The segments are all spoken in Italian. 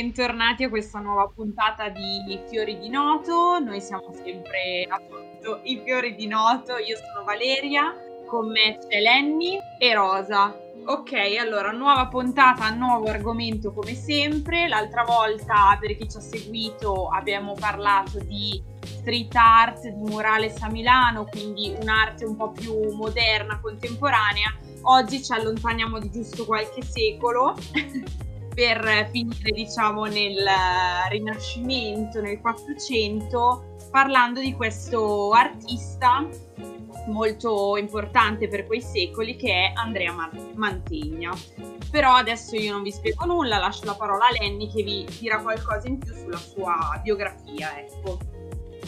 bentornati a questa nuova puntata di Fiori di Noto. Noi siamo sempre appunto i Fiori di Noto. Io sono Valeria, con me c'è Lenny e Rosa. Ok, allora nuova puntata, nuovo argomento come sempre. L'altra volta, per chi ci ha seguito, abbiamo parlato di street art, di murales a Milano, quindi un'arte un po' più moderna, contemporanea. Oggi ci allontaniamo di giusto qualche secolo per finire diciamo nel Rinascimento, nel 400, parlando di questo artista molto importante per quei secoli che è Andrea Mantegna. Però adesso io non vi spiego nulla, lascio la parola a Lenny che vi dirà qualcosa in più sulla sua biografia, ecco.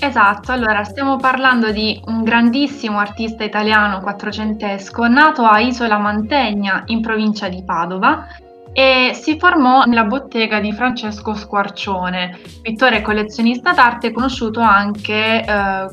Esatto, allora stiamo parlando di un grandissimo artista italiano quattrocentesco nato a Isola Mantegna in provincia di Padova e si formò nella bottega di Francesco Squarcione, pittore e collezionista d'arte conosciuto anche eh,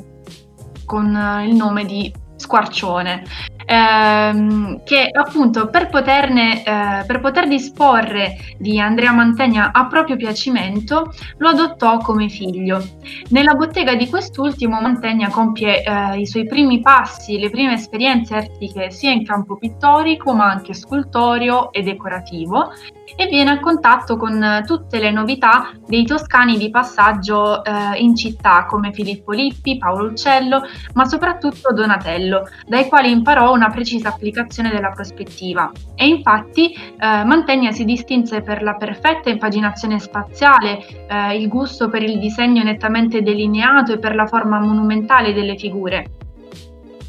con il nome di Squarcione ehm, che appunto per, poterne, eh, per poter disporre di Andrea Mantegna a proprio piacimento lo adottò come figlio. Nella bottega di quest'ultimo Mantegna compie eh, i suoi primi passi, le prime esperienze artistiche sia in campo pittorico ma anche scultoreo e decorativo e viene a contatto con tutte le novità dei toscani di passaggio eh, in città come Filippo Lippi, Paolo Uccello, ma soprattutto Donatello, dai quali imparò una precisa applicazione della prospettiva. E infatti eh, Mantegna si distinse per la perfetta impaginazione spaziale, eh, il gusto per il disegno nettamente delineato e per la forma monumentale delle figure.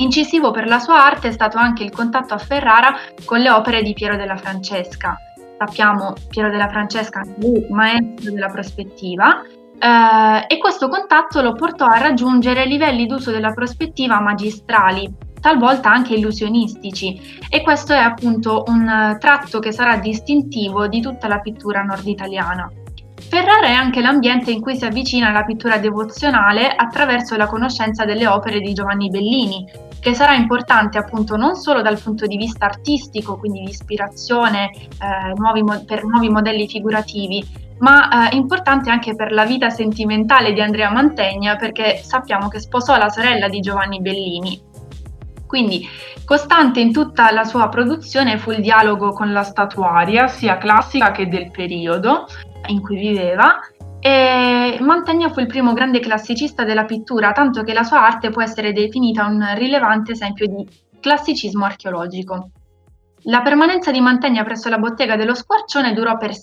Incisivo per la sua arte è stato anche il contatto a Ferrara con le opere di Piero della Francesca. Sappiamo Piero della Francesca, maestro della prospettiva, eh, e questo contatto lo portò a raggiungere livelli d'uso della prospettiva magistrali, talvolta anche illusionistici e questo è appunto un tratto che sarà distintivo di tutta la pittura nord-italiana. Ferrara è anche l'ambiente in cui si avvicina alla pittura devozionale attraverso la conoscenza delle opere di Giovanni Bellini, che sarà importante appunto non solo dal punto di vista artistico, quindi di ispirazione eh, nuovi mo- per nuovi modelli figurativi, ma eh, importante anche per la vita sentimentale di Andrea Mantegna, perché sappiamo che sposò la sorella di Giovanni Bellini, quindi costante in tutta la sua produzione fu il dialogo con la statuaria, sia classica che del periodo in cui viveva, e Mantegna fu il primo grande classicista della pittura, tanto che la sua arte può essere definita un rilevante esempio di classicismo archeologico. La permanenza di Mantegna presso la bottega dello Squarcione durò per eh,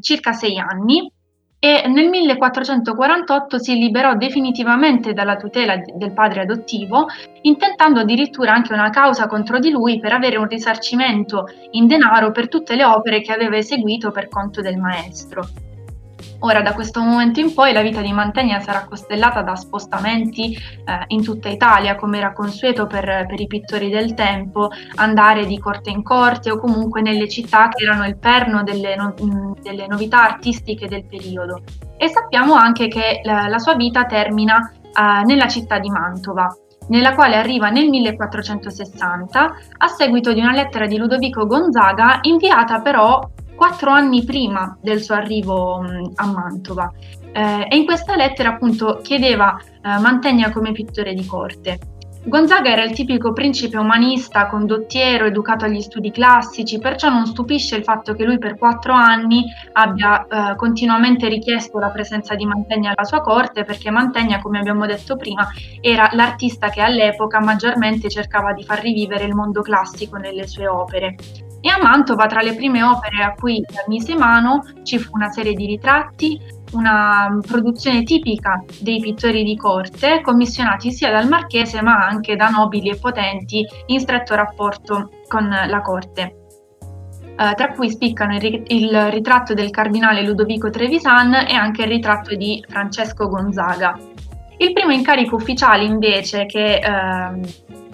circa sei anni e nel 1448 si liberò definitivamente dalla tutela del padre adottivo, intentando addirittura anche una causa contro di lui per avere un risarcimento in denaro per tutte le opere che aveva eseguito per conto del maestro. Ora, da questo momento in poi, la vita di Mantegna sarà costellata da spostamenti eh, in tutta Italia, come era consueto per, per, i pittori del tempo, andare di corte in corte o comunque nelle città che erano il perno delle, no, delle novità artistiche del periodo. E sappiamo anche che la, la sua vita termina eh, nella città di Mantova nella quale arriva nel 1460 a seguito di una lettera di Ludovico Gonzaga inviata però quattro anni prima del suo arrivo mh, a Mantova. Eh, e in questa lettera appunto chiedeva eh, Mantegna come pittore di corte. Gonzaga era il tipico principe umanista, condottiero, educato agli studi classici, perciò non stupisce il fatto che lui per quattro anni abbia eh, continuamente richiesto la presenza di Mantegna alla sua corte, perché Mantegna, come abbiamo detto prima, era l'artista che all'epoca maggiormente cercava di far rivivere il mondo classico nelle sue opere. E a Mantova, tra le prime opere a cui mise mano, ci fu una serie di ritratti, una produzione tipica dei pittori di corte, commissionati sia dal marchese ma anche da nobili e potenti in stretto rapporto con la corte. Uh, tra cui spiccano il, il, ritratto del cardinale Ludovico Trevisan e anche il ritratto di Francesco Gonzaga. Il primo incarico ufficiale invece che, uh,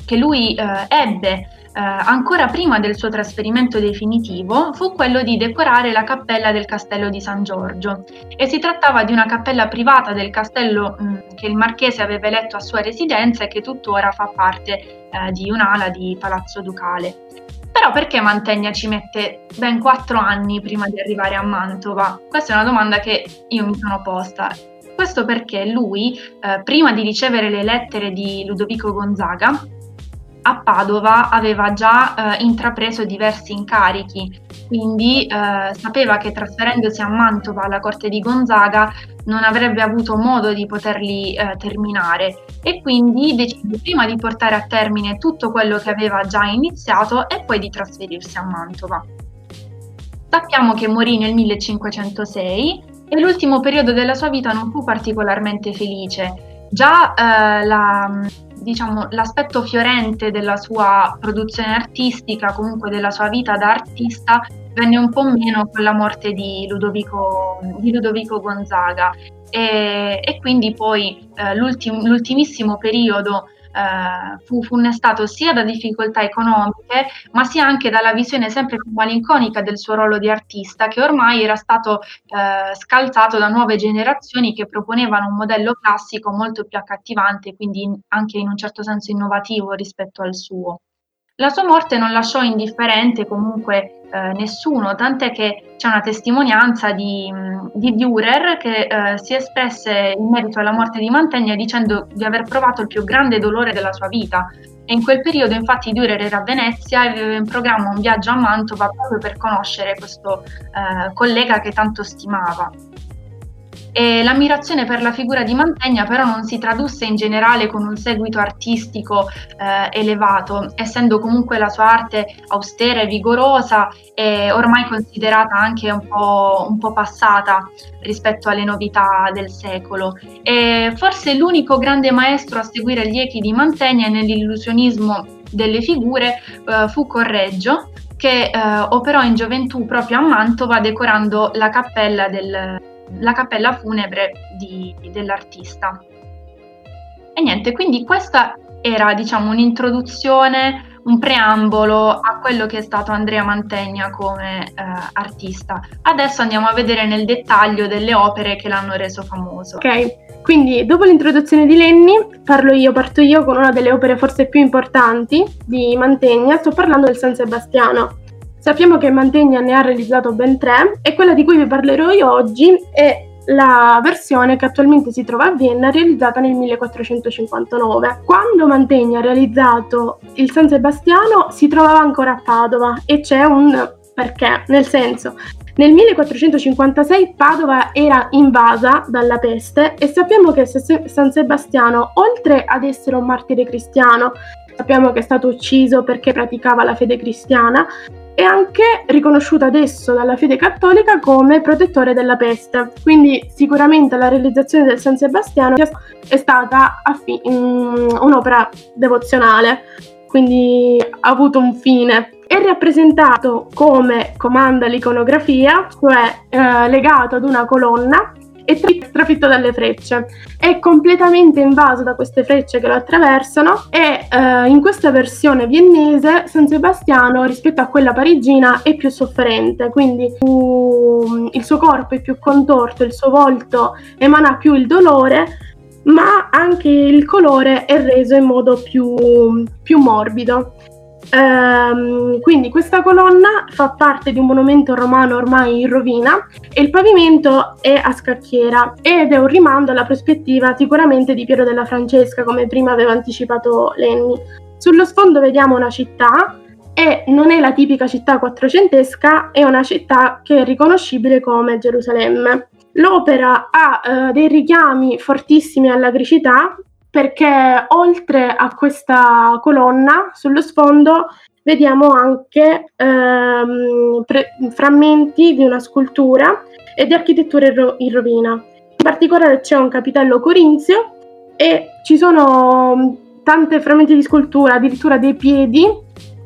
che lui uh, ebbe eh, ancora prima del suo trasferimento definitivo, fu quello di decorare la cappella del castello di San Giorgio e si trattava di una cappella privata del castello mh, mm, che il marchese aveva eletto a sua residenza e che tuttora fa parte eh, di un'ala di Palazzo Ducale. Però perché Mantegna ci mette ben quattro anni prima di arrivare a Mantova? Questa è una domanda che io mi sono posta. Questo perché lui, eh, prima di ricevere le lettere di Ludovico Gonzaga, a Padova aveva già eh, intrapreso diversi incarichi, quindi eh, sapeva che trasferendosi a Mantova alla corte di Gonzaga non avrebbe avuto modo di poterli eh, terminare e quindi decide prima di portare a termine tutto quello che aveva già iniziato e poi di trasferirsi a Mantova. Sappiamo che morì nel 1506 e l'ultimo periodo della sua vita non fu particolarmente felice. Già eh, la, diciamo, l'aspetto fiorente della sua produzione artistica, comunque della sua vita da artista, venne un po' meno con la morte di Ludovico, di Ludovico Gonzaga. E, e, quindi poi eh, l'ultim, l'ultimissimo periodo eh, fu funnestato sia da difficoltà economiche, ma sia anche dalla visione sempre più malinconica del suo ruolo di artista, che ormai era stato eh, scalzato da nuove generazioni che proponevano un modello classico molto più accattivante, quindi anche in un certo senso innovativo rispetto al suo. La sua morte non lasciò indifferente comunque eh, nessuno, tant'è che c'è una testimonianza di, di Dürer che eh, si espresse in merito alla morte di Mantegna dicendo di aver provato il più grande dolore della sua vita. E in quel periodo infatti Dürer era a Venezia e aveva in programma un viaggio a Mantova proprio per conoscere questo eh, collega che tanto stimava. E l'ammirazione per la figura di Mantegna però non si tradusse in generale con un seguito artistico eh, elevato, essendo comunque la sua arte austera e vigorosa e ormai considerata anche un po', un po passata rispetto alle novità del secolo. E forse l'unico grande maestro a seguire gli echi di Mantegna nell'illusionismo delle figure eh, fu Correggio, che eh, operò in gioventù proprio a Mantova decorando la cappella del, la cappella funebre di, dell'artista. E niente, quindi questa era diciamo un'introduzione, un preambolo a quello che è stato Andrea Mantegna come eh, artista. Adesso andiamo a vedere nel dettaglio delle opere che l'hanno reso famoso. Ok, quindi dopo l'introduzione di Lenny parlo io, parto io con una delle opere forse più importanti di Mantegna, sto parlando del San Sebastiano. Sappiamo che Mantegna ne ha realizzato ben tre e quella di cui vi parlerò io oggi è la versione che attualmente si trova a Vienna, realizzata nel 1459. Quando Mantegna ha realizzato il San Sebastiano si trovava ancora a Padova e c'è un perché, nel senso, nel 1456 Padova era invasa dalla peste e sappiamo che San Sebastiano, oltre ad essere un martire cristiano, sappiamo che è stato ucciso perché praticava la fede cristiana, è anche riconosciuto adesso dalla fede cattolica come protettore della peste. Quindi sicuramente la realizzazione del San Sebastiano è stata affi- un'opera devozionale, quindi ha avuto un fine. È rappresentato come comanda l'iconografia, cioè eh, legato ad una colonna e trafitto dalle frecce. È completamente invaso da queste frecce che lo attraversano e eh, in questa versione viennese San Sebastiano rispetto a quella parigina è più sofferente, quindi uh, il suo corpo è più contorto, il suo volto emana più il dolore ma anche il colore è reso in modo più, più morbido. Ehm, quindi questa colonna fa parte di un monumento romano ormai in rovina e il pavimento è a scacchiera ed è un rimando alla prospettiva sicuramente di Piero della Francesca, come prima aveva anticipato Lenny. Sullo sfondo vediamo una città e non è la tipica città quattrocentesca, è una città che è riconoscibile come Gerusalemme. L'opera ha eh, dei richiami fortissimi alla gricità perché oltre a questa colonna sullo sfondo vediamo anche ehm, pre- frammenti di una scultura e di architettura in, ro- in rovina. In particolare c'è un capitello corinzio e ci sono mm, tanti frammenti di scultura, addirittura dei piedi,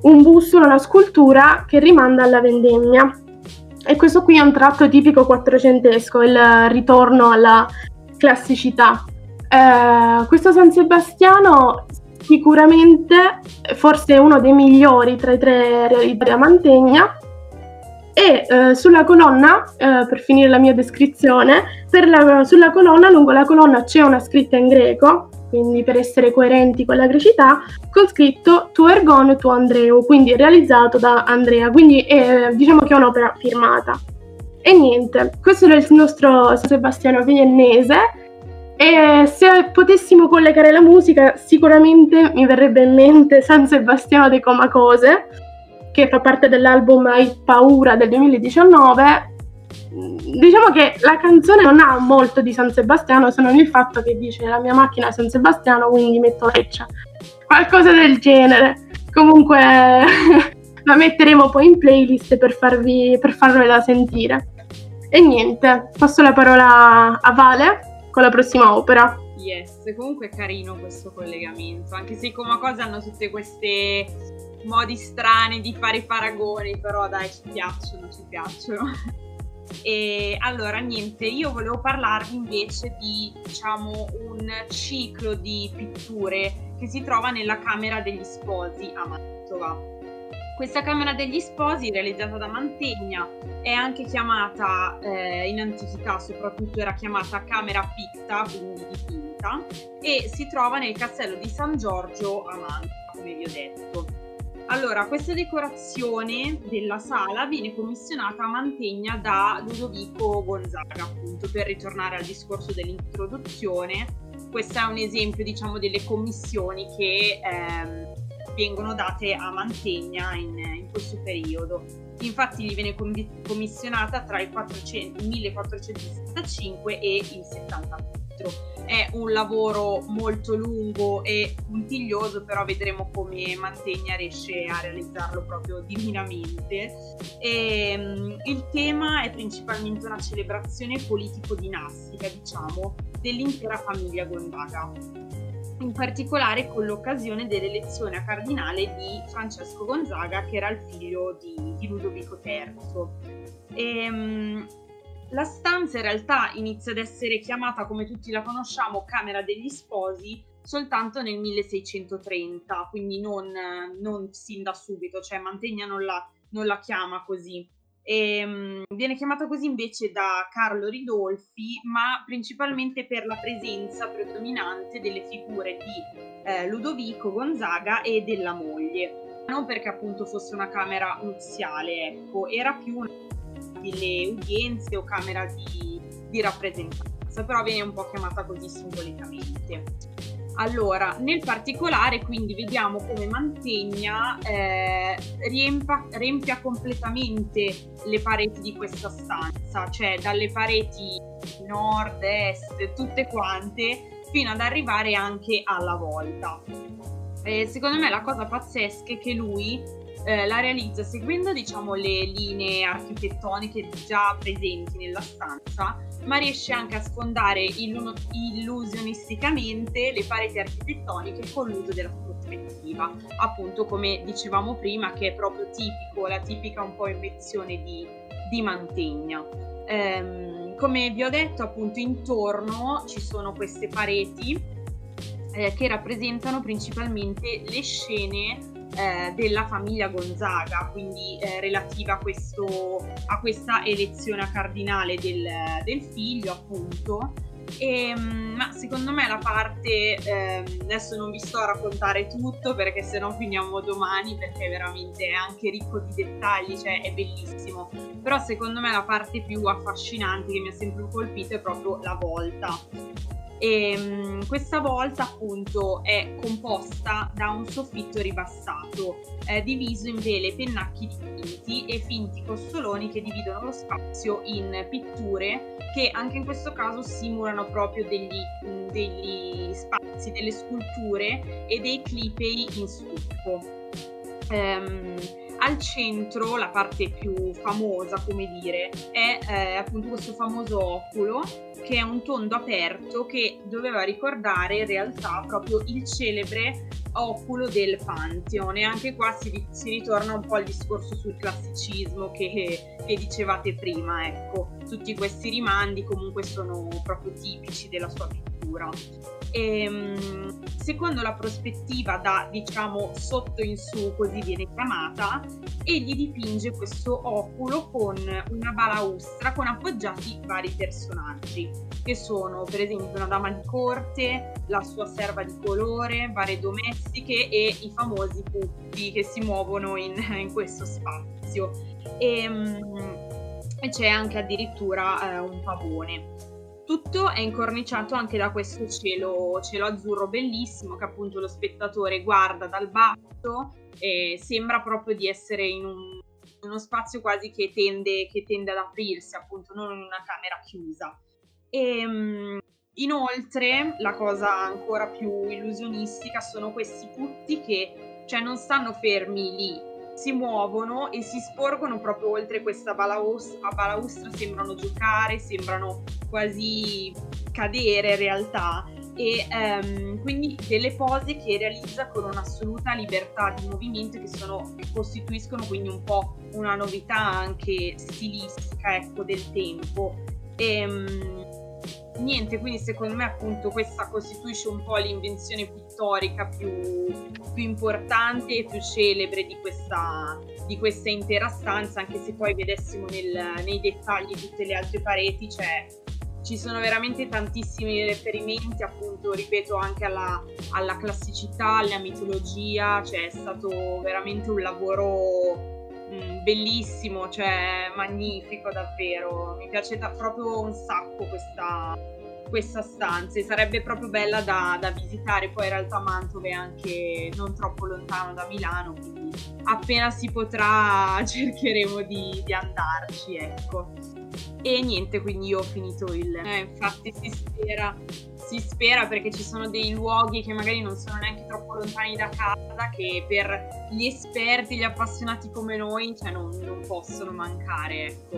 un busto, una scultura che rimanda alla vendemmia. E questo qui è un tratto tipico quattrocentesco, il ritorno alla classicità. Eh, questo San Sebastiano sicuramente forse uno dei migliori tra i tre realizzati da Mantegna. E eh, sulla colonna, eh, per finire la mia descrizione, la, sulla colonna, lungo la colonna c'è una scritta in greco quindi per essere coerenti con la grecità, con scritto Tu Ergon, Tu Andreu, quindi realizzato da Andrea, quindi è, diciamo che è un'opera firmata. E niente, questo è il nostro Sebastiano viennese e se potessimo collegare la musica sicuramente mi verrebbe in mente San Sebastiano dei Comacose, che fa parte dell'album Hai paura del 2019 diciamo che la canzone non ha molto di San Sebastiano se non il fatto che dice la mia macchina è San Sebastiano quindi metto Leccia qualcosa del genere. Comunque la metteremo poi in playlist per, farvi, per farvela sentire. E niente passo la parola a Vale con la prossima opera yes comunque è carino questo collegamento anche se come cosa hanno tutte queste modi strani di fare i paragoni però dai ci piacciono ci piacciono E allora, niente, io volevo parlarvi invece di, diciamo, un ciclo di pitture che si trova nella Camera degli Sposi a Mantova. Questa Camera degli Sposi, realizzata da Mantegna, è anche chiamata, eh, in antichità soprattutto era chiamata Camera Picta, quindi dipinta, e si trova nel castello di San Giorgio a Mantova, come vi ho detto. Allora, questa decorazione della sala viene commissionata a Mantegna da Ludovico Gonzaga, appunto, per ritornare al discorso dell'introduzione. Questo è un esempio, diciamo, delle commissioni che ehm, vengono date a Mantegna in, in, questo periodo. Infatti gli viene commissionata tra il, 400, il 1465 e il 74 è un lavoro molto lungo e puntiglioso, però vedremo come Mantegna riesce a realizzarlo proprio divinamente. E, um, il tema è principalmente una celebrazione politico-dinastica, diciamo, dell'intera famiglia Gonzaga in particolare con l'occasione dell'elezione a cardinale di Francesco Gonzaga, che era il figlio di, di Ludovico III. E, um, la stanza in realtà inizia ad essere chiamata, come tutti la conosciamo, Camera degli Sposi soltanto nel 1630, quindi non, non sin da subito, cioè Mantegna non la, non la chiama così. E, um, viene chiamata così invece da Carlo Ridolfi, ma principalmente per la presenza predominante delle figure di eh, Ludovico Gonzaga e della moglie. Non perché appunto fosse una camera nuziale, ecco, era più una delle udienze o camera di, di rappresentanza, però viene un po' chiamata così simbolicamente. Allora, nel particolare, quindi vediamo come Mantegna eh, riempa, riempia completamente le pareti di questa stanza, cioè dalle pareti nord, est, tutte quante, fino ad arrivare anche alla volta. Eh, secondo me la cosa pazzesca è che lui eh, la realizza seguendo diciamo le linee architettoniche già presenti nella stanza ma riesce anche a sfondare illu- illusionisticamente le pareti architettoniche con l'uso della prospettiva. Appunto come dicevamo prima che è proprio tipico la tipica un po' invenzione di, di Mantegna. Ehm, come vi ho detto appunto intorno ci sono queste pareti eh, che rappresentano principalmente le scene eh, della famiglia Gonzaga, quindi eh, relativa a, questo, a, questa elezione a cardinale del, del figlio, appunto. E, ehm, ma secondo me la parte, eh, adesso non vi sto a raccontare tutto perché se no finiamo domani perché veramente è anche ricco di dettagli, cioè è bellissimo, però secondo me la parte più affascinante che mi ha sempre colpito è proprio la volta e um, questa volta appunto è composta da un soffitto ribassato eh, diviso in vele pennacchi dipinti e finti costoloni che dividono lo spazio in pitture che anche in questo caso simulano proprio degli, degli spazi, delle sculture e dei clipei in stucco. Um, al centro, la parte più famosa, come dire, è eh, appunto questo famoso oculo che è un tondo aperto che doveva ricordare in realtà proprio il celebre oculo del Pantheon e anche qua si, si ritorna un po' al discorso sul classicismo che, che, dicevate prima, ecco, tutti questi rimandi comunque sono proprio tipici della sua pittura. Ehm, secondo la prospettiva da diciamo sotto in su, così viene chiamata, egli dipinge questo oculo con una balaustra con appoggiati vari personaggi, che sono per esempio una dama di corte, la sua serva di colore, varie domestiche e i famosi putti che si muovono in, in questo spazio. E, ehm, e c'è anche addirittura eh, un pavone. Tutto è incorniciato anche da questo cielo, cielo azzurro bellissimo che appunto lo spettatore guarda dal basso e sembra proprio di essere in un, uno spazio quasi che tende, che tende, ad aprirsi, appunto, non in una camera chiusa. E, um, inoltre, la cosa ancora più illusionistica sono questi putti che cioè, non stanno fermi lì si muovono e si sporgono proprio oltre questa balaustra, balaustra sembrano giocare, sembrano quasi cadere in realtà e um, quindi delle pose che realizza con un'assoluta libertà di movimento che, sono, che costituiscono quindi un po' una novità anche stilistica ecco, del tempo. E, um, niente, quindi secondo me appunto questa costituisce un po' l'invenzione pittorica più, più importante e più celebre di questa, di questa, intera stanza, anche se poi vedessimo nel, nei dettagli tutte le altre pareti, cioè ci sono veramente tantissimi riferimenti, appunto, ripeto, anche alla, alla classicità, alla mitologia, cioè è stato veramente un lavoro Mm, bellissimo, cioè magnifico davvero. Mi piace da, proprio un sacco questa, questa stanza e sarebbe proprio bella da, da, visitare. Poi in realtà Mantova è anche non troppo lontano da Milano, quindi appena si potrà cercheremo di, di andarci, ecco. E niente, quindi io ho finito il... Eh, infatti si spera, si spera perché ci sono dei luoghi che magari non sono neanche troppo lontani da casa che per gli esperti, gli appassionati come noi, cioè non, non possono mancare, ecco,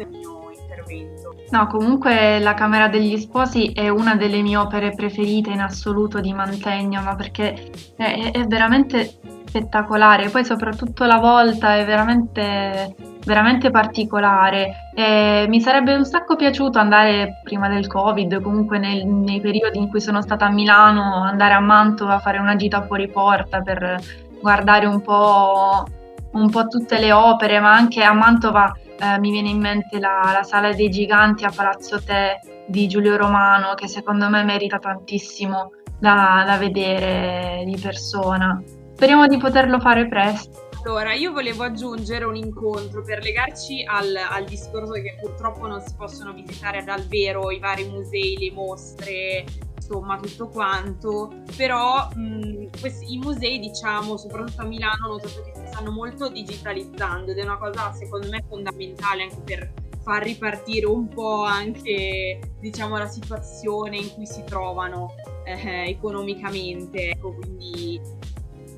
il mio intervento. No, comunque la Camera degli Sposi è una delle mie opere preferite in assoluto di Mantegna, ma perché è, è veramente spettacolare, poi soprattutto la volta è veramente, veramente particolare. E mi sarebbe un sacco piaciuto andare prima del Covid, comunque nel, nei periodi in cui sono stata a Milano, andare a Mantova a fare una gita fuori porta per guardare un po', un po tutte le opere, ma anche a Mantova eh, mi viene in mente la, la, Sala dei Giganti a Palazzo Te di Giulio Romano, che secondo me merita tantissimo da, da vedere di persona. Speriamo di poterlo fare presto. Allora, io volevo aggiungere un incontro per legarci al, al, discorso che purtroppo non si possono visitare dal vero i vari musei, le mostre, insomma tutto quanto, però mh, questi, i musei, diciamo, soprattutto a Milano, ho notato che si stanno molto digitalizzando ed è una cosa secondo me fondamentale anche per far ripartire un po' anche diciamo la situazione in cui si trovano eh, economicamente ecco quindi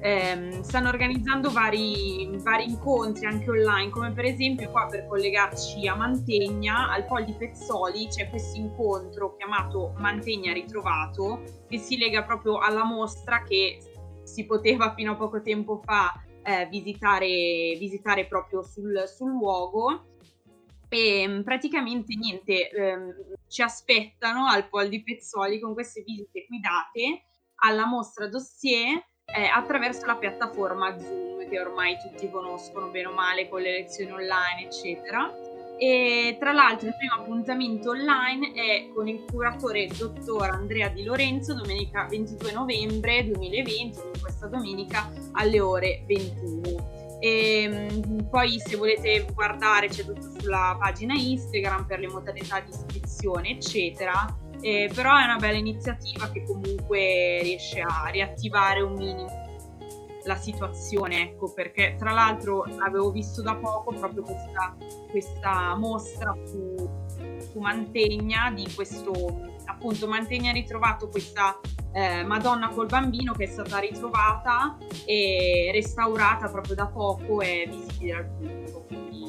ehm, stanno organizzando vari, vari, incontri anche online, come per esempio qua per collegarci a Mantegna, al Pol di Pezzoli c'è questo incontro chiamato Mantegna Ritrovato, che si lega proprio alla mostra che si poteva fino a poco tempo fa eh, visitare, visitare, proprio sul, sul luogo. E ehm, praticamente niente, ehm, ci aspettano al Pol di Pezzoli con queste visite guidate alla mostra dossier eh, attraverso la piattaforma Zoom che ormai tutti conoscono bene o male con le lezioni online eccetera. E tra l'altro il primo appuntamento online è con il curatore dottor Andrea Di Lorenzo domenica 22 novembre 2020 quindi questa domenica alle ore 21 e ehm, poi se volete guardare c'è tutto sulla pagina Instagram per le modalità di iscrizione eccetera eh, però è una bella iniziativa che comunque riesce a riattivare un minimo la situazione, ecco, perché tra l'altro avevo visto da poco proprio questa, questa mostra su, su, Mantegna di questo, appunto Mantegna ha ritrovato questa eh, Madonna col bambino che è stata ritrovata e restaurata proprio da poco e visibile al pubblico, quindi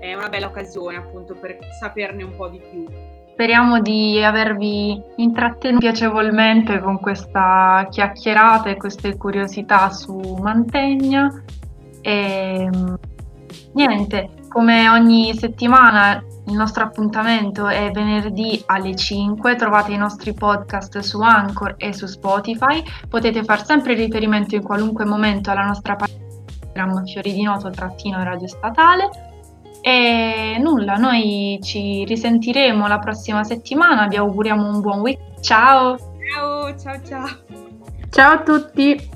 è una bella occasione appunto per saperne un po' di più. Speriamo di avervi intrattenuto piacevolmente con questa chiacchierata e queste curiosità su Mantegna. E niente, Come ogni settimana il nostro appuntamento è venerdì alle 5, trovate i nostri podcast su Anchor e su Spotify, potete fare sempre riferimento in qualunque momento alla nostra pagina Instagram Fiori di Noto trattino radio statale e nulla, noi ci risentiremo la prossima settimana, vi auguriamo un buon week. Ciao! Ciao, ciao, ciao! Ciao a tutti!